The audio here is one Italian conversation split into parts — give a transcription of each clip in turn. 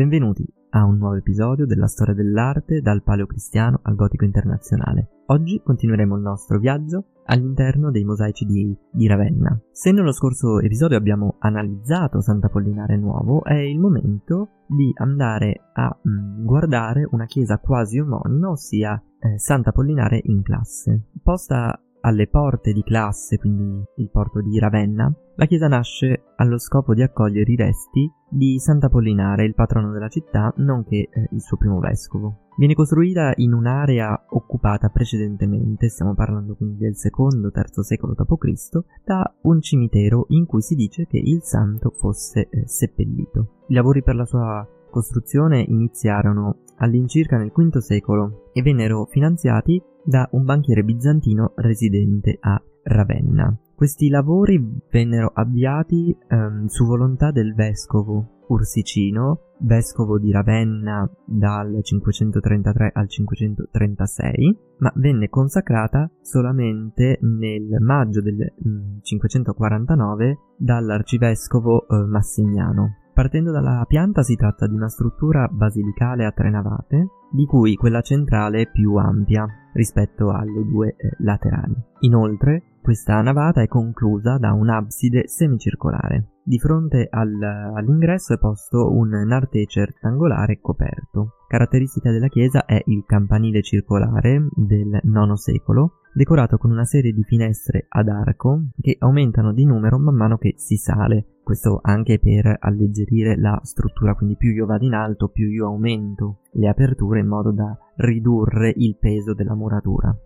Benvenuti a un nuovo episodio della storia dell'arte dal paleocristiano al gotico internazionale. Oggi continueremo il nostro viaggio all'interno dei mosaici di, di, Ravenna. Se nello scorso episodio abbiamo analizzato Sant'Apollinare Nuovo, è il momento di andare a mh, mm, guardare una chiesa quasi omonima, ossia eh, Sant'Apollinare in classe. Posta alle porte di classe, quindi il porto di Ravenna, la chiesa nasce allo scopo di accogliere i resti di Sant'Apollinare, il patrono della città, nonché eh, il suo primo vescovo. Viene costruita in un'area occupata precedentemente, stiamo parlando quindi del secondo-terzo secolo d.C., da un cimitero in cui si dice che il santo fosse eh, seppellito. I lavori per la sua costruzione iniziarono all'incirca nel V secolo e vennero finanziati da un banchiere bizantino residente a Ravenna. Questi lavori vennero avviati ehm, su volontà del vescovo Ursicino, vescovo di Ravenna dal 533 al 536, ma venne consacrata solamente nel maggio del 549 mm, dall'arcivescovo eh, Massignano. Partendo dalla pianta si tratta di una struttura basilicale a tre navate, di cui quella centrale è più ampia rispetto alle due eh, laterali. Inoltre, questa navata è conclusa da un'abside semicircolare. Di fronte al, all'ingresso è posto un nartece rettangolare coperto. Caratteristica della chiesa è il campanile circolare del IX secolo, decorato con una serie di finestre ad arco che aumentano di numero man mano che si sale. Questo anche per alleggerire la struttura, quindi più io vado in alto, più io aumento le aperture in modo da ridurre il peso della muratura.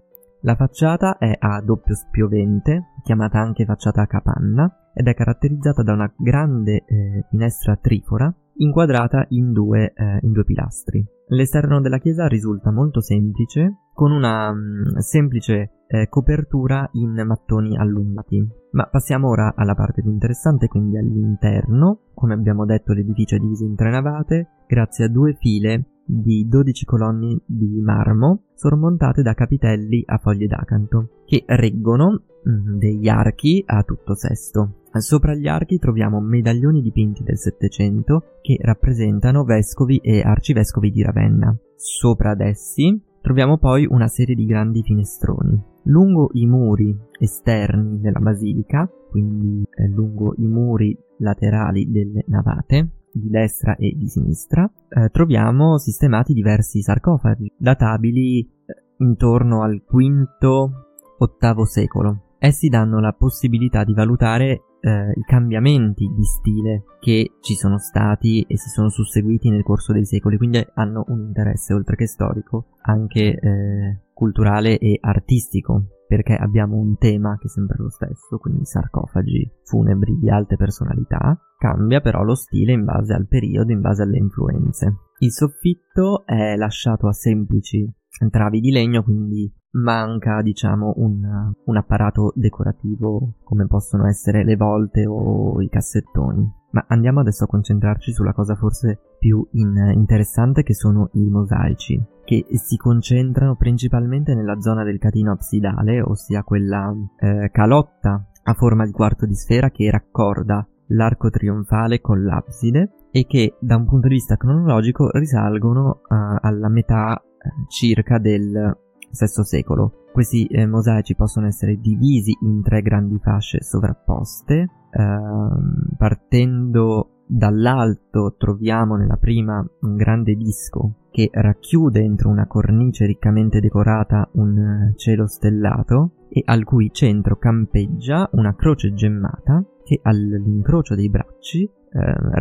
La facciata è a doppio spiovente, chiamata anche facciata a capanna, ed è caratterizzata da una grande eh, finestra trifora inquadrata in due, eh, in due pilastri. L'esterno della chiesa risulta molto semplice, con una mm, semplice eh, copertura in mattoni allungati. Ma passiamo ora alla parte più interessante, quindi all'interno. Come abbiamo detto l'edificio è diviso in tre navate, grazie a due file di 12 colonne di marmo sormontate da capitelli a foglie d'acanto che reggono mm, degli archi a tutto sesto. Sopra gli archi troviamo medaglioni dipinti del Settecento che rappresentano vescovi e arcivescovi di Ravenna. Sopra ad essi troviamo poi una serie di grandi finestroni. Lungo i muri esterni della basilica, quindi eh, lungo i muri laterali delle navate, di destra e di sinistra, eh, troviamo sistemati diversi sarcofagi, databili eh, intorno al V-VIII secolo. Essi danno la possibilità di valutare eh, i cambiamenti di stile che ci sono stati e si sono susseguiti nel corso dei secoli, quindi hanno un interesse oltre che storico anche eh, culturale e artistico perché abbiamo un tema che è sempre lo stesso, quindi sarcofagi funebri di alte personalità, cambia però lo stile in base al periodo, in base alle influenze. Il soffitto è lasciato a semplici travi di legno, quindi manca, diciamo, un, un apparato decorativo come possono essere le volte o i cassettoni. Ma andiamo adesso a concentrarci sulla cosa forse più in, interessante che sono i mosaici, che si concentrano principalmente nella zona del catino absidale, ossia quella eh, calotta a forma di quarto di sfera che raccorda l'arco trionfale con l'abside e che da un punto di vista cronologico risalgono uh, alla metà circa del VI secolo. Questi eh, mosaici possono essere divisi in tre grandi fasce sovrapposte. Uh, partendo dall'alto troviamo nella prima un grande disco che racchiude entro una cornice riccamente decorata un cielo stellato e al cui centro campeggia una croce gemmata che all'incrocio dei bracci eh,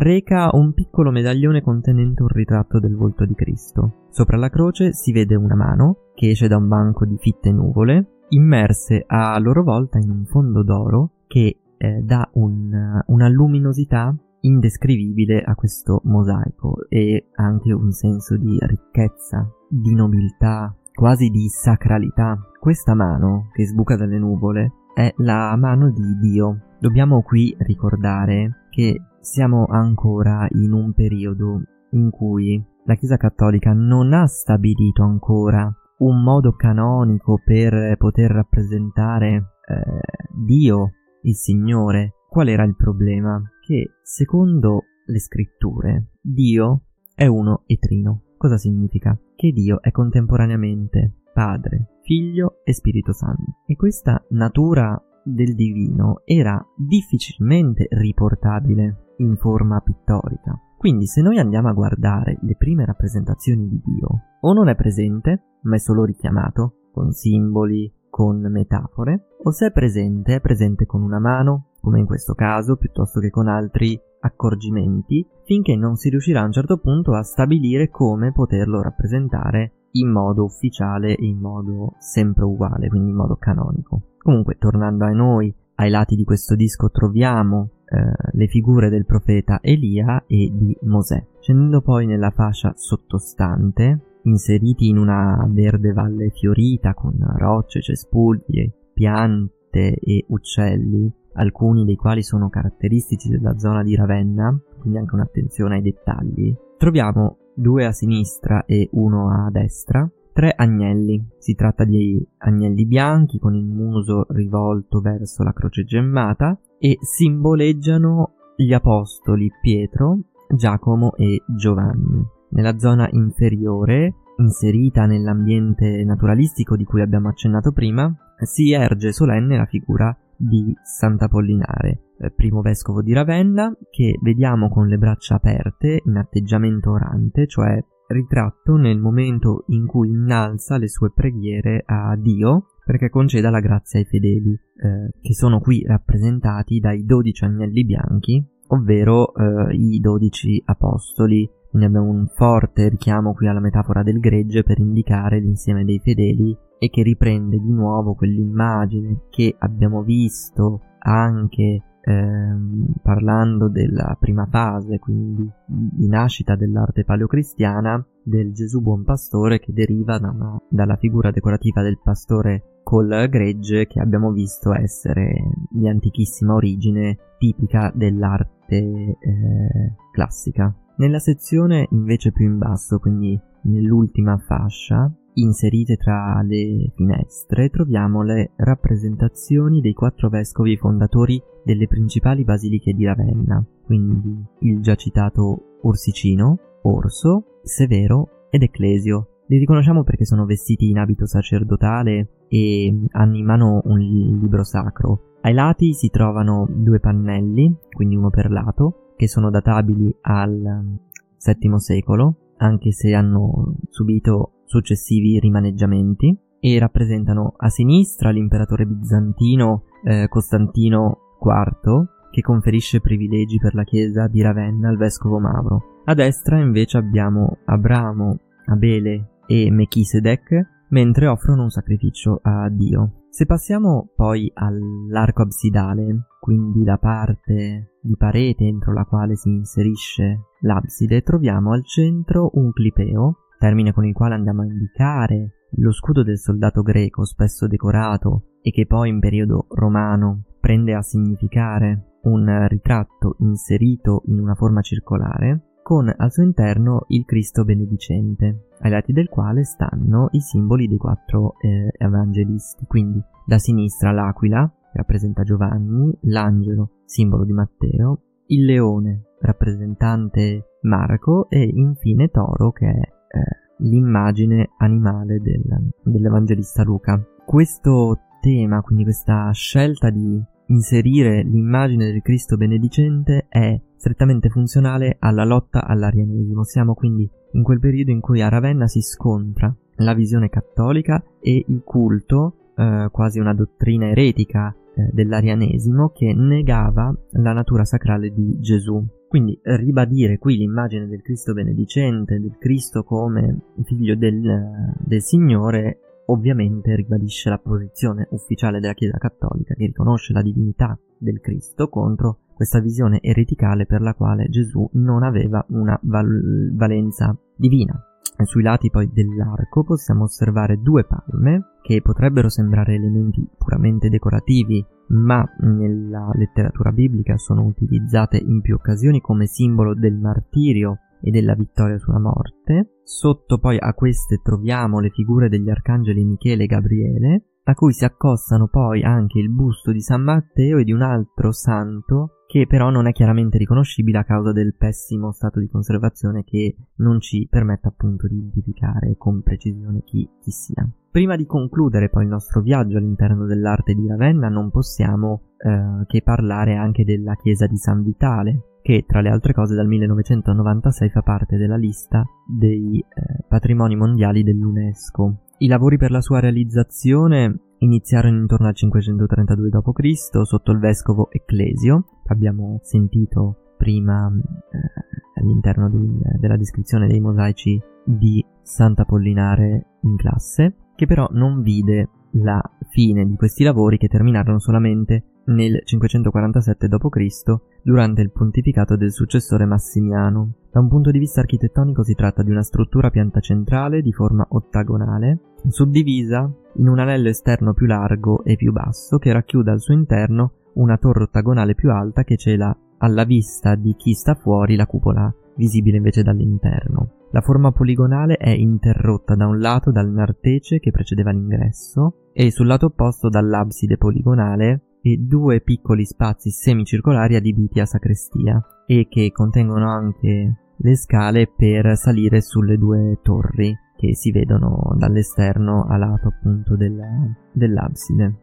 reca un piccolo medaglione contenente un ritratto del volto di Cristo. Sopra la croce si vede una mano che esce da un banco di fitte nuvole, immerse a loro volta in un fondo d'oro che eh, dà un, una luminosità indescrivibile a questo mosaico e anche un senso di ricchezza, di nobiltà, quasi di sacralità. Questa mano che sbuca dalle nuvole è la mano di Dio. Dobbiamo qui ricordare che siamo ancora in un periodo in cui la Chiesa Cattolica non ha stabilito ancora un modo canonico per poter rappresentare eh, Dio, il Signore. Qual era il problema? Che secondo le scritture Dio è uno e trino. Cosa significa? Che Dio è contemporaneamente Padre, Figlio e Spirito Santo. E questa natura del divino era difficilmente riportabile in forma pittorica. Quindi se noi andiamo a guardare le prime rappresentazioni di Dio, o non è presente, ma è solo richiamato, con simboli, con metafore, o se è presente, è presente con una mano, come in questo caso, piuttosto che con altri accorgimenti, finché non si riuscirà a un certo punto a stabilire come poterlo rappresentare in modo ufficiale e in modo sempre uguale, quindi in modo canonico. Comunque, tornando a noi, ai lati di questo disco troviamo eh, le figure del profeta Elia e di Mosè. Scendendo poi nella fascia sottostante, inseriti in una verde valle fiorita con rocce, cespugli, piante e uccelli, alcuni dei quali sono caratteristici della zona di Ravenna, quindi anche un'attenzione ai dettagli, troviamo due a sinistra e uno a destra, tre agnelli. Si tratta di agnelli bianchi con il muso rivolto verso la croce gemmata e simboleggiano gli apostoli Pietro, Giacomo e Giovanni. Nella zona inferiore, inserita nell'ambiente naturalistico di cui abbiamo accennato prima, si erge solenne la figura di Sant'Apollinare, eh, primo vescovo di Ravenna, che vediamo con le braccia aperte in atteggiamento orante, cioè ritratto nel momento in cui innalza le sue preghiere a Dio perché conceda la grazia ai fedeli, eh, che sono qui rappresentati dai dodici agnelli bianchi, ovvero eh, i dodici apostoli. Quindi abbiamo un forte richiamo qui alla metafora del gregge per indicare l'insieme dei fedeli e che riprende di nuovo quell'immagine che abbiamo visto anche ehm, parlando della prima fase, quindi di nascita dell'arte paleocristiana, del Gesù buon pastore che deriva da una, dalla figura decorativa del pastore col gregge che abbiamo visto essere di antichissima origine tipica dell'arte eh, classica. Nella sezione invece più in basso, quindi nell'ultima fascia, Inserite tra le finestre troviamo le rappresentazioni dei quattro vescovi fondatori delle principali basiliche di Ravenna, quindi il già citato Ursicino, Orso, Severo ed Ecclesio. Li riconosciamo perché sono vestiti in abito sacerdotale e hanno in mano un libro sacro. Ai lati si trovano due pannelli, quindi uno per lato, che sono databili al VII secolo, anche se hanno subito successivi rimaneggiamenti e rappresentano a sinistra l'imperatore bizantino eh, Costantino IV che conferisce privilegi per la chiesa di Ravenna al vescovo Mauro. A destra invece abbiamo Abramo, Abele e Melchisedec mentre offrono un sacrificio a Dio. Se passiamo poi all'arco absidale, quindi la parte di parete entro la quale si inserisce l'abside, troviamo al centro un clipeo termine con il quale andiamo a indicare lo scudo del soldato greco spesso decorato e che poi in periodo romano prende a significare un ritratto inserito in una forma circolare con al suo interno il Cristo benedicente, ai lati del quale stanno i simboli dei quattro eh, evangelisti, quindi da sinistra l'aquila, che rappresenta Giovanni, l'angelo, simbolo di Matteo, il leone, rappresentante Marco e infine Toro, che è l'immagine animale del, dell'Evangelista Luca. Questo tema, quindi questa scelta di inserire l'immagine del Cristo benedicente è strettamente funzionale alla lotta all'arianesimo. Siamo quindi in quel periodo in cui a Ravenna si scontra la visione cattolica e il culto, eh, quasi una dottrina eretica eh, dell'arianesimo che negava la natura sacrale di Gesù. Quindi ribadire qui l'immagine del Cristo benedicente, del Cristo come figlio del, del Signore, ovviamente ribadisce la posizione ufficiale della Chiesa Cattolica che riconosce la divinità del Cristo contro questa visione ereticale per la quale Gesù non aveva una val- valenza divina. Sui lati poi dell'arco possiamo osservare due palme che potrebbero sembrare elementi puramente decorativi ma nella letteratura biblica sono utilizzate in più occasioni come simbolo del martirio e della vittoria sulla morte. Sotto poi a queste troviamo le figure degli arcangeli Michele e Gabriele, a cui si accostano poi anche il busto di San Matteo e di un altro santo che però non è chiaramente riconoscibile a causa del pessimo stato di conservazione che non ci permette appunto di identificare con precisione chi, chi sia. Prima di concludere poi il nostro viaggio all'interno dell'arte di Ravenna non possiamo eh, che parlare anche della chiesa di San Vitale, che tra le altre cose dal 1996 fa parte della lista dei eh, patrimoni mondiali dell'UNESCO. I lavori per la sua realizzazione iniziarono intorno al 532 d.C. sotto il vescovo Ecclesio, che abbiamo sentito prima eh, all'interno del, della descrizione dei mosaici di Sant'Apollinare in classe, che però non vide la fine di questi lavori che terminarono solamente nel 547 d.C. durante il pontificato del successore Massimiano. Da un punto di vista architettonico si tratta di una struttura a pianta centrale di forma ottagonale, suddivisa in un anello esterno più largo e più basso che racchiude al suo interno una torre ottagonale più alta che cela alla vista di chi sta fuori la cupola visibile invece dall'interno. La forma poligonale è interrotta da un lato dal nartece che precedeva l'ingresso e sul lato opposto dall'abside poligonale e due piccoli spazi semicircolari adibiti a sacrestia e che contengono anche le scale per salire sulle due torri che si vedono dall'esterno a lato appunto della, dell'abside.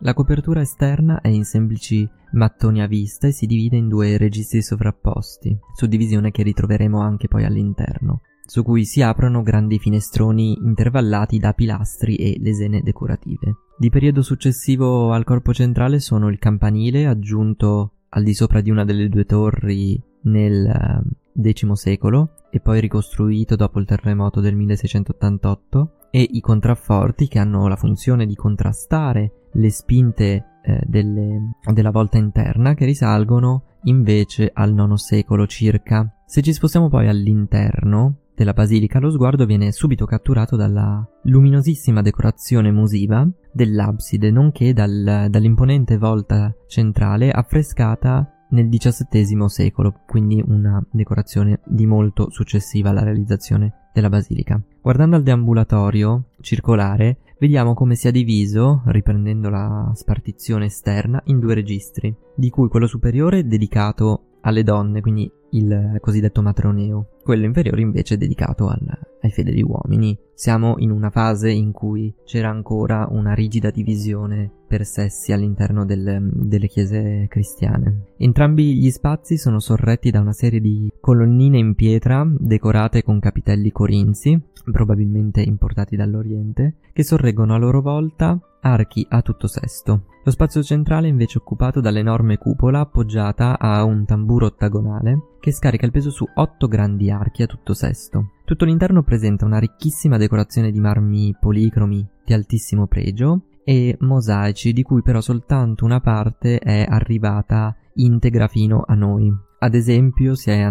La copertura esterna è in semplici mattoni a vista e si divide in due registri sovrapposti, suddivisione che ritroveremo anche poi all'interno, su cui si aprono grandi finestroni intervallati da pilastri e lesene decorative. Di periodo successivo al corpo centrale sono il campanile aggiunto al di sopra di una delle due torri nel X secolo e poi ricostruito dopo il terremoto del 1688 e i contrafforti che hanno la funzione di contrastare le spinte eh, delle, della volta interna che risalgono invece al IX secolo circa. Se ci spostiamo poi all'interno della basilica lo sguardo viene subito catturato dalla luminosissima decorazione musiva dell'abside nonché dal, dall'imponente volta centrale affrescata nel XVII secolo, quindi una decorazione di molto successiva alla realizzazione della basilica. Guardando al deambulatorio circolare, vediamo come sia diviso, riprendendo la spartizione esterna, in due registri, di cui quello superiore è dedicato alle donne, quindi il cosiddetto matroneo, quello inferiore invece è dedicato al, ai fedeli uomini. Siamo in una fase in cui c'era ancora una rigida divisione per sessi all'interno del, delle chiese cristiane. Entrambi gli spazi sono sorretti da una serie di colonnine in pietra decorate con capitelli corinzi, probabilmente importati dall'Oriente, che sorreggono a loro volta archi a tutto sesto. Lo spazio centrale è invece occupato dall'enorme cupola appoggiata a un tamburo ottagonale che scarica il peso su otto grandi archi a tutto sesto. Tutto l'interno presenta una ricchissima decorazione di marmi policromi di altissimo pregio e mosaici di cui però soltanto una parte è arrivata integra fino a noi. Ad esempio si è,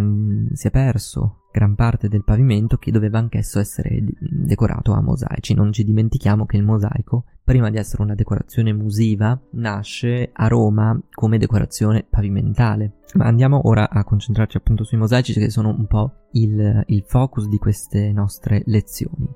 si è perso gran parte del pavimento che doveva anch'esso essere decorato a mosaici. Non ci dimentichiamo che il mosaico, prima di essere una decorazione musiva, nasce a Roma come decorazione pavimentale. Ma andiamo ora a concentrarci appunto sui mosaici che sono un po' il, il focus di queste nostre lezioni.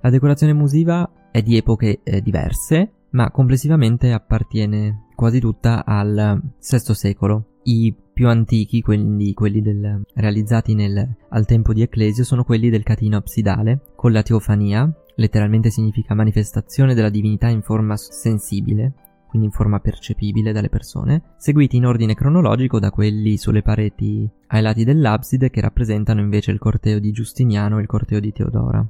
La decorazione musiva è di epoche eh, diverse, ma complessivamente appartiene quasi tutta al VI secolo. I più antichi, quindi quelli del, realizzati nel, al tempo di Ecclesio, sono quelli del catino absidale, con la teofania, letteralmente significa manifestazione della divinità in forma sensibile, quindi in forma percepibile dalle persone, seguiti in ordine cronologico da quelli sulle pareti ai lati dell'abside che rappresentano invece il corteo di Giustiniano e il corteo di Teodora.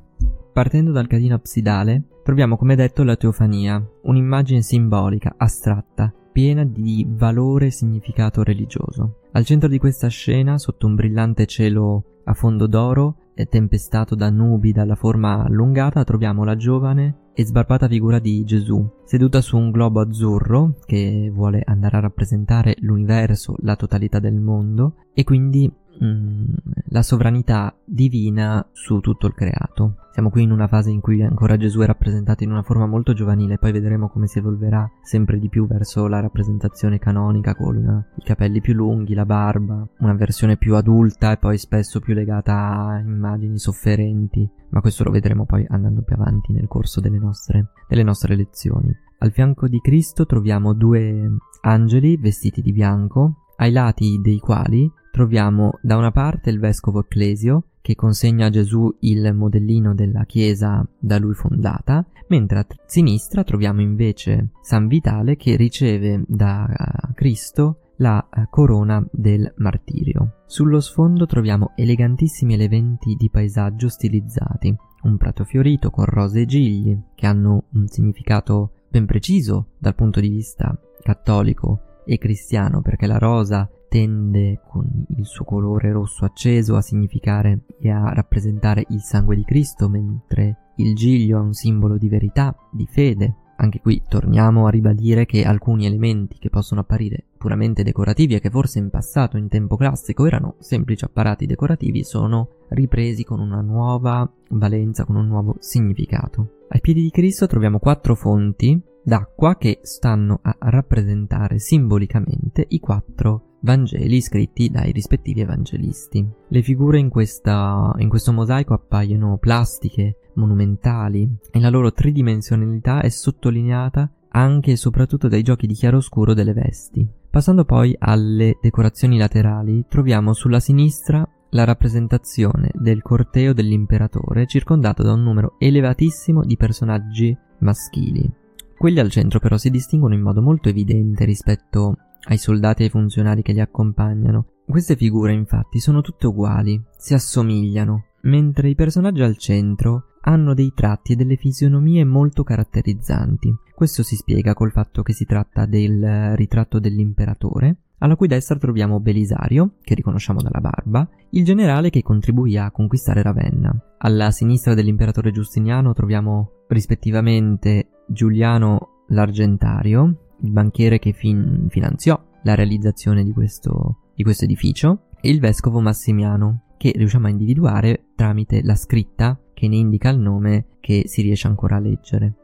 Partendo dal catino absidale, troviamo come detto la teofania, un'immagine simbolica, astratta, piena di valore e significato religioso. Al centro di questa scena, sotto un brillante cielo a fondo d'oro e tempestato da nubi dalla forma allungata, troviamo la giovane e sbarbata figura di Gesù, seduta su un globo azzurro che vuole andare a rappresentare l'universo, la totalità del mondo, e quindi Mm, la sovranità divina su tutto il creato. Siamo qui in una fase in cui ancora Gesù è rappresentato in una forma molto giovanile, poi vedremo come si evolverà sempre di più verso la rappresentazione canonica con i capelli più lunghi, la barba, una versione più adulta e poi spesso più legata a immagini sofferenti, ma questo lo vedremo poi andando più avanti nel corso delle nostre, delle nostre lezioni. Al fianco di Cristo troviamo due angeli vestiti di bianco ai lati dei quali troviamo da una parte il vescovo Ecclesio, che consegna a Gesù il modellino della chiesa da lui fondata, mentre a sinistra troviamo invece San Vitale che riceve da Cristo la eh, corona del martirio. Sullo sfondo troviamo elegantissimi elementi di paesaggio stilizzati, un prato fiorito con rose e gigli che hanno un significato ben preciso dal punto di vista cattolico e cristiano perché la rosa tende con il suo colore rosso acceso a significare e a rappresentare il sangue di Cristo mentre il giglio è un simbolo di verità, di fede anche qui torniamo a ribadire che alcuni elementi che possono apparire puramente decorativi e che forse in passato, in tempo classico, erano semplici apparati decorativi, sono ripresi con una nuova valenza, con un nuovo significato. Ai piedi di Cristo troviamo quattro fonti d'acqua che stanno a rappresentare simbolicamente i quattro Vangeli scritti dai rispettivi evangelisti. Le figure in, questa, in questo mosaico appaiono plastiche, monumentali e la loro tridimensionalità è sottolineata anche e soprattutto dai giochi di chiaroscuro delle vesti. Passando poi alle decorazioni laterali, troviamo sulla sinistra la rappresentazione del corteo dell'imperatore circondato da un numero elevatissimo di personaggi maschili. Quelli al centro però si distinguono in modo molto evidente rispetto ai soldati e ai funzionari che li accompagnano. Queste figure infatti sono tutte uguali, si assomigliano, mentre i personaggi al centro hanno dei tratti e delle fisionomie molto caratterizzanti. Questo si spiega col fatto che si tratta del ritratto dell'imperatore, alla cui destra troviamo Belisario, che riconosciamo dalla barba, il generale che contribuì a conquistare Ravenna. Alla sinistra dell'imperatore Giustiniano troviamo rispettivamente Giuliano l'Argentario, il banchiere che fin- finanziò la realizzazione di questo, di questo edificio, e il vescovo Massimiano, che riusciamo a individuare tramite la scritta che ne indica il nome che si riesce ancora a leggere.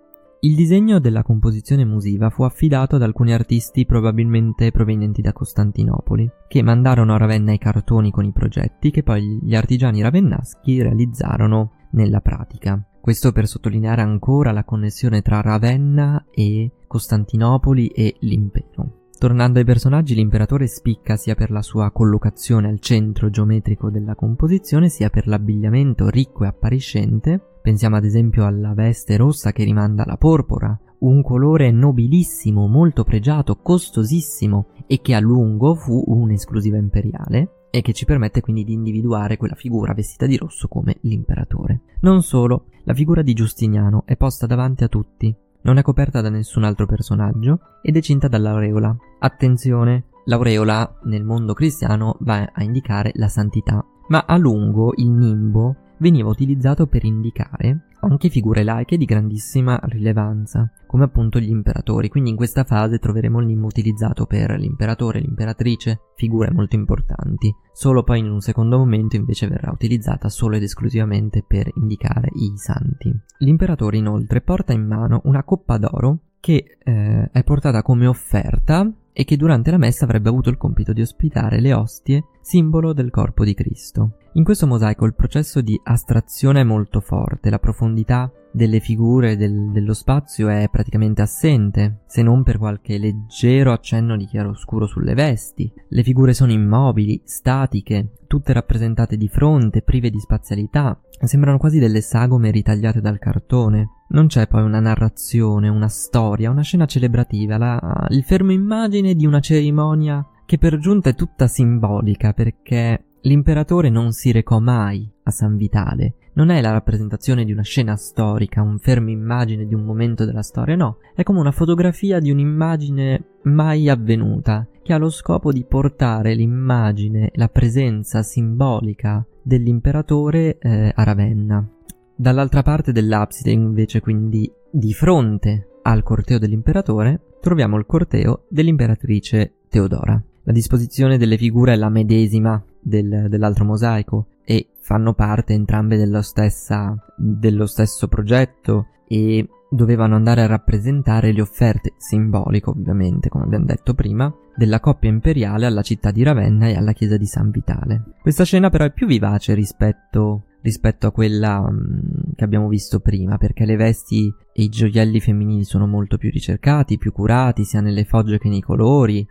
Il disegno della composizione musiva fu affidato ad alcuni artisti probabilmente provenienti da Costantinopoli, che mandarono a Ravenna i cartoni con i progetti che poi gli artigiani ravennaschi realizzarono nella pratica. Questo per sottolineare ancora la connessione tra Ravenna e Costantinopoli e l'impero. Tornando ai personaggi, l'imperatore spicca sia per la sua collocazione al centro geometrico della composizione, sia per l'abbigliamento ricco e appariscente. Pensiamo ad esempio alla veste rossa che rimanda alla porpora, un colore nobilissimo, molto pregiato, costosissimo e che a lungo fu un'esclusiva imperiale e che ci permette quindi di individuare quella figura vestita di rosso come l'imperatore. Non solo, la figura di Giustiniano è posta davanti a tutti, non è coperta da nessun altro personaggio ed è cinta dall'aureola. Attenzione, l'aureola nel mondo cristiano va a indicare la santità, ma a lungo il nimbo veniva utilizzato per indicare anche figure laiche di grandissima rilevanza, come appunto gli imperatori. Quindi in questa fase troveremo il nimbo utilizzato per l'imperatore, l'imperatrice, figure molto importanti. Solo poi in un secondo momento invece verrà utilizzata solo ed esclusivamente per indicare i santi. L'imperatore inoltre porta in mano una coppa d'oro che eh, è portata come offerta e che durante la messa avrebbe avuto il compito di ospitare le ostie, simbolo del corpo di Cristo. In questo mosaico il processo di astrazione è molto forte, la profondità delle figure del, dello spazio è praticamente assente, se non per qualche leggero accenno di chiaroscuro sulle vesti. Le figure sono immobili, statiche, tutte rappresentate di fronte, prive di spazialità, sembrano quasi delle sagome ritagliate dal cartone. Non c'è poi una narrazione, una storia, una scena celebrativa, la, il fermo immagine di una cerimonia che per giunta è tutta simbolica perché l'imperatore non si recò mai a San Vitale. Non è la rappresentazione di una scena storica, un fermo immagine di un momento della storia, no, è come una fotografia di un'immagine mai avvenuta, che ha lo scopo di portare l'immagine, la presenza simbolica dell'imperatore eh, a Ravenna. Dall'altra parte dell'abside, invece, quindi di fronte al corteo dell'imperatore, troviamo il corteo dell'imperatrice Teodora. La disposizione delle figure è la medesima del, dell'altro mosaico e fanno parte entrambe dello, stessa, dello stesso progetto e dovevano andare a rappresentare le offerte simboliche, ovviamente, come abbiamo detto prima, della coppia imperiale alla città di Ravenna e alla chiesa di San Vitale. Questa scena però è più vivace rispetto rispetto a quella um, che abbiamo visto prima, perché le vesti e i gioielli femminili sono molto più ricercati, più curati, sia nelle fogge che nei colori,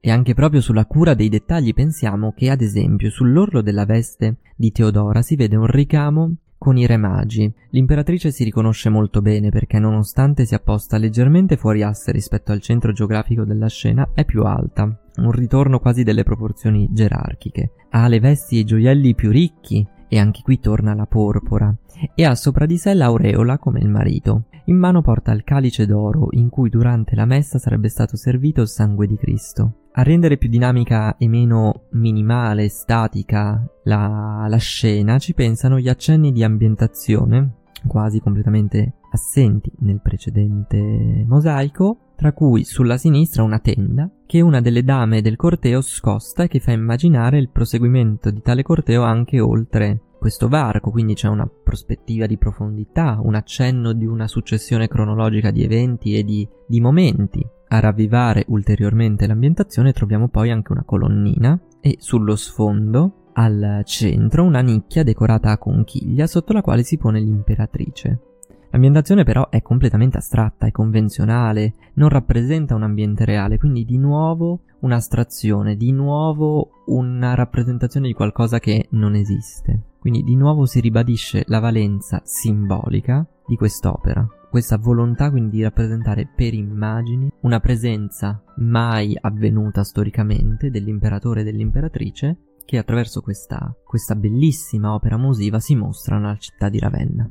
e anche proprio sulla cura dei dettagli pensiamo che ad esempio sull'orlo della veste di Teodora si vede un ricamo con i re magi. L'imperatrice si riconosce molto bene perché nonostante sia posta leggermente fuori asse rispetto al centro geografico della scena, è più alta, un ritorno quasi delle proporzioni gerarchiche. Ha le vesti e i gioielli più ricchi e anche qui torna la porpora e ha sopra di sé l'aureola come il marito. In mano porta il calice d'oro in cui durante la messa sarebbe stato servito il sangue di Cristo. A rendere più dinamica e meno minimale, statica la, la scena ci pensano gli accenni di ambientazione, quasi completamente assenti nel precedente mosaico, tra cui sulla sinistra una tenda che una delle dame del corteo scosta che fa immaginare il proseguimento di tale corteo anche oltre questo varco, quindi c'è una prospettiva di profondità, un accenno di una successione cronologica di eventi e di, di momenti a ravvivare ulteriormente l'ambientazione troviamo poi anche una colonnina e sullo sfondo, al centro, una nicchia decorata a conchiglia sotto la quale si pone l'imperatrice. L'ambientazione però è completamente astratta, è convenzionale, non rappresenta un ambiente reale, quindi di nuovo un'astrazione, di nuovo una rappresentazione di qualcosa che non esiste. Quindi di nuovo si ribadisce la valenza simbolica di quest'opera questa volontà quindi di rappresentare per immagini una presenza mai avvenuta storicamente dell'imperatore e dell'imperatrice che attraverso questa, questa bellissima opera musiva si mostrano alla città di Ravenna.